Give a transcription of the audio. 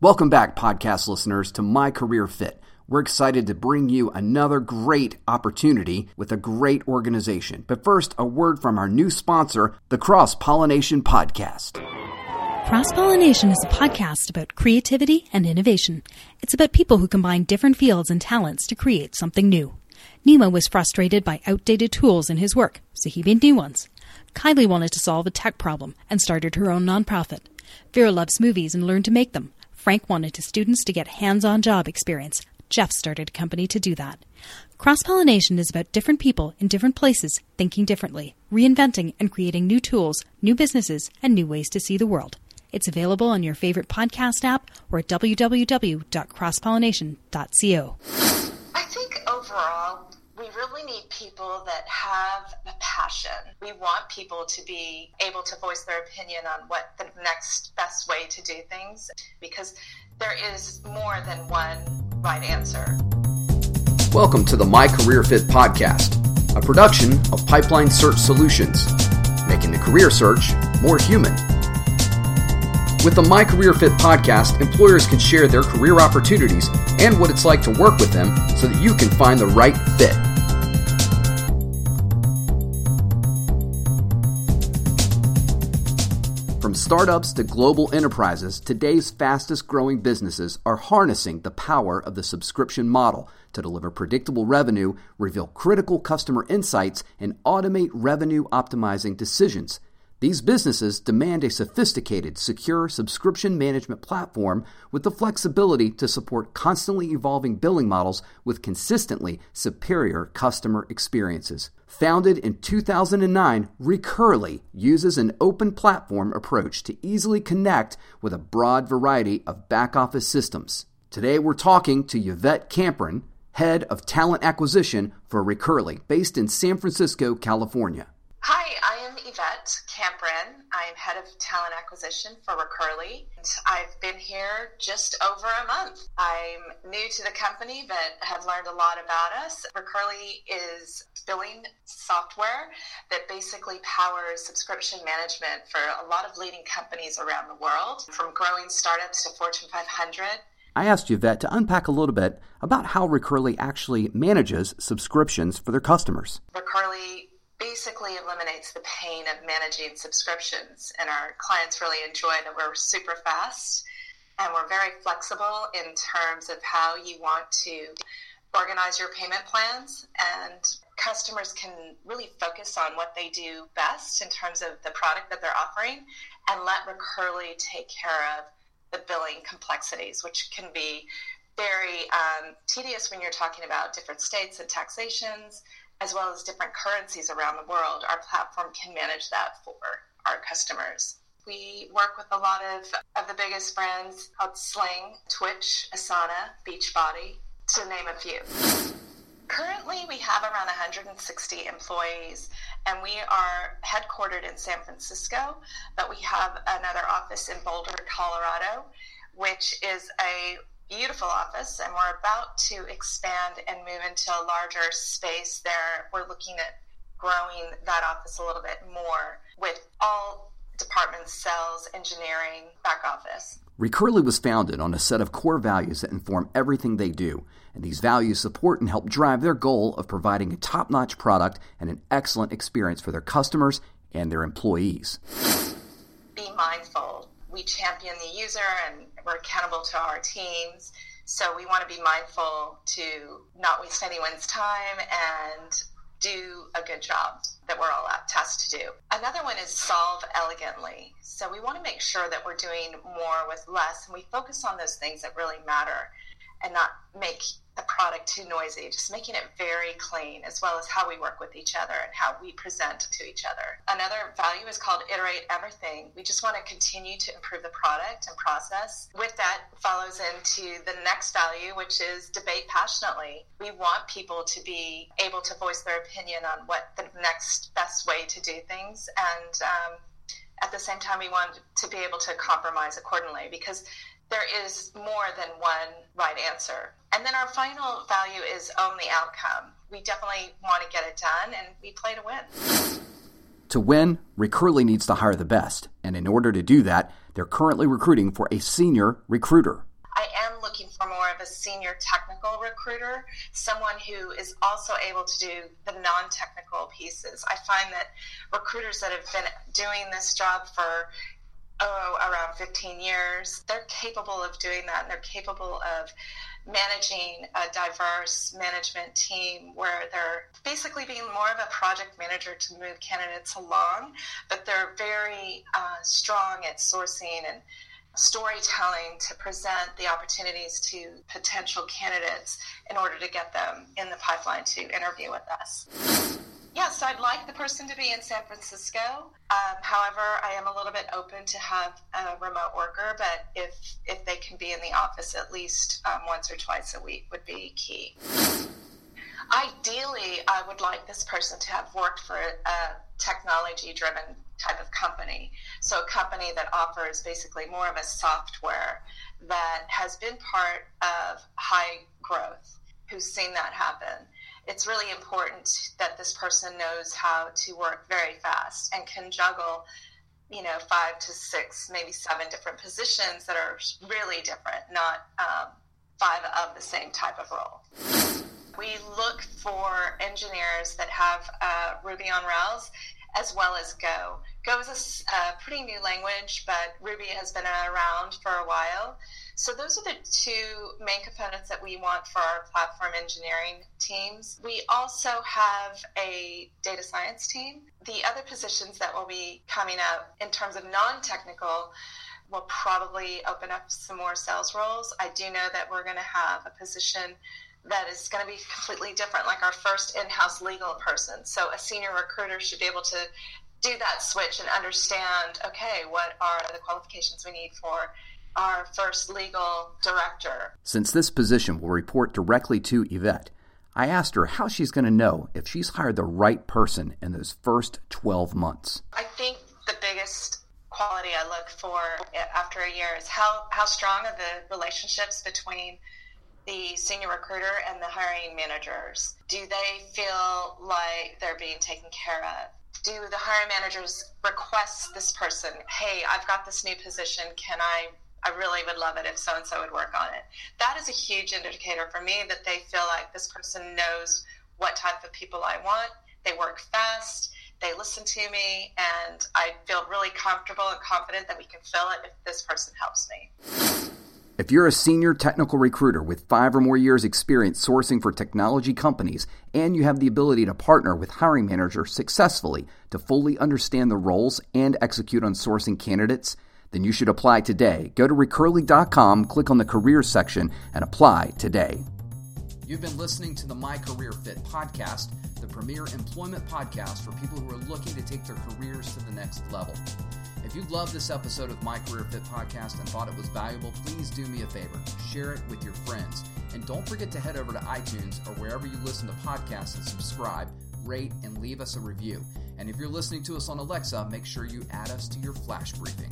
Welcome back, podcast listeners, to My Career Fit. We're excited to bring you another great opportunity with a great organization. But first, a word from our new sponsor, the Cross Pollination Podcast. Cross Pollination is a podcast about creativity and innovation. It's about people who combine different fields and talents to create something new. Nemo was frustrated by outdated tools in his work, so he made new ones. Kylie wanted to solve a tech problem and started her own nonprofit. Vera loves movies and learned to make them. Frank wanted his students to get hands on job experience. Jeff started a company to do that. Cross pollination is about different people in different places thinking differently, reinventing and creating new tools, new businesses, and new ways to see the world. It's available on your favorite podcast app or at www.crosspollination.co. I think overall, we really need people that have We want people to be able to voice their opinion on what the next best way to do things because there is more than one right answer. Welcome to the My Career Fit podcast, a production of Pipeline Search Solutions, making the career search more human. With the My Career Fit podcast, employers can share their career opportunities and what it's like to work with them so that you can find the right fit. Startups to global enterprises, today's fastest growing businesses are harnessing the power of the subscription model to deliver predictable revenue, reveal critical customer insights, and automate revenue optimizing decisions. These businesses demand a sophisticated, secure subscription management platform with the flexibility to support constantly evolving billing models with consistently superior customer experiences. Founded in 2009, Recurly uses an open platform approach to easily connect with a broad variety of back office systems. Today, we're talking to Yvette Camprin, head of talent acquisition for Recurly, based in San Francisco, California. Hi, I am Yvette Camprin. I'm head of talent acquisition for Recurly. I've been here just over a month. I'm new to the company, but have learned a lot about us. Recurly is billing software that basically powers subscription management for a lot of leading companies around the world, from growing startups to Fortune 500. I asked Yvette to unpack a little bit about how Recurly actually manages subscriptions for their customers. Recurly basically eliminates the pain of managing subscriptions, and our clients really enjoy that we're super fast and we're very flexible in terms of how you want to organize your payment plans. And customers can really focus on what they do best in terms of the product that they're offering and let Recurly take care of the billing complexities, which can be very um, tedious when you're talking about different states and taxations as well as different currencies around the world, our platform can manage that for our customers. We work with a lot of, of the biggest brands called Sling, Twitch, Asana, Beachbody, to name a few. Currently, we have around 160 employees, and we are headquartered in San Francisco, but we have another office in Boulder, Colorado, which is a beautiful office and we're about to expand and move into a larger space there. We're looking at growing that office a little bit more with all departments, sales, engineering, back office. Recurly was founded on a set of core values that inform everything they do, and these values support and help drive their goal of providing a top notch product and an excellent experience for their customers and their employees. Be mindful. We champion the user and we're accountable to our teams. So we want to be mindful to not waste anyone's time and do a good job that we're all tasked to do. Another one is solve elegantly. So we want to make sure that we're doing more with less and we focus on those things that really matter and not make the product too noisy, just making it very clean, as well as how we work with each other and how we present to each other. Another value is called iterate everything. We just want to continue to improve the product and process. With that follows into the next value, which is debate passionately. We want people to be able to voice their opinion on what the next best way to do things. And um, at the same time, we want to be able to compromise accordingly because there is more than one right answer. And then our final value is own the outcome. We definitely want to get it done and we play to win. To win, Recurly needs to hire the best, and in order to do that, they're currently recruiting for a senior recruiter. I am looking for more of a senior technical recruiter, someone who is also able to do the non technical pieces. I find that recruiters that have been doing this job for oh, around 15 years, they're capable of doing that and they're capable of managing a diverse management team where they're basically being more of a project manager to move candidates along, but they're very uh, strong at sourcing and storytelling to present the opportunities to potential candidates in order to get them in the pipeline to interview with us. Yes, I'd like the person to be in San Francisco. Um, however, I am a little bit open to have a remote worker, but if if they can be in the office at least um, once or twice a week would be key. Ideally, I would like this person to have worked for a technology driven type of company. So, a company that offers basically more of a software that has been part of high growth, who's seen that happen it's really important that this person knows how to work very fast and can juggle you know five to six maybe seven different positions that are really different not um, five of the same type of role. We look for engineers that have uh, ruby on rails as well as go go is a, a pretty new language but ruby has been around for a while so those are the two main components that we want for our platform engineering teams. We also have a data science team. The other positions that will be coming up in terms of non-technical will probably open up some more sales roles. I do know that we're going to have a position that is going to be completely different, like our first in house legal person. So a senior recruiter should be able to do that switch and understand okay, what are the qualifications we need for our first legal director. Since this position will report directly to Yvette, I asked her how she's going to know if she's hired the right person in those first 12 months. I think the biggest quality I look for after a year is how, how strong are the relationships between the senior recruiter and the hiring managers. Do they feel like they're being taken care of? Do the hiring managers request this person, hey, I've got this new position, can I I really would love it if so and so would work on it. That is a huge indicator for me that they feel like this person knows what type of people I want. They work fast, they listen to me, and I feel really comfortable and confident that we can fill it if this person helps me. If you're a senior technical recruiter with five or more years' experience sourcing for technology companies, and you have the ability to partner with hiring managers successfully to fully understand the roles and execute on sourcing candidates, then you should apply today. Go to recurly.com, click on the careers section, and apply today. You've been listening to the My Career Fit podcast, the premier employment podcast for people who are looking to take their careers to the next level. If you loved this episode of My Career Fit podcast and thought it was valuable, please do me a favor. Share it with your friends. And don't forget to head over to iTunes or wherever you listen to podcasts and subscribe, rate, and leave us a review. And if you're listening to us on Alexa, make sure you add us to your flash briefing.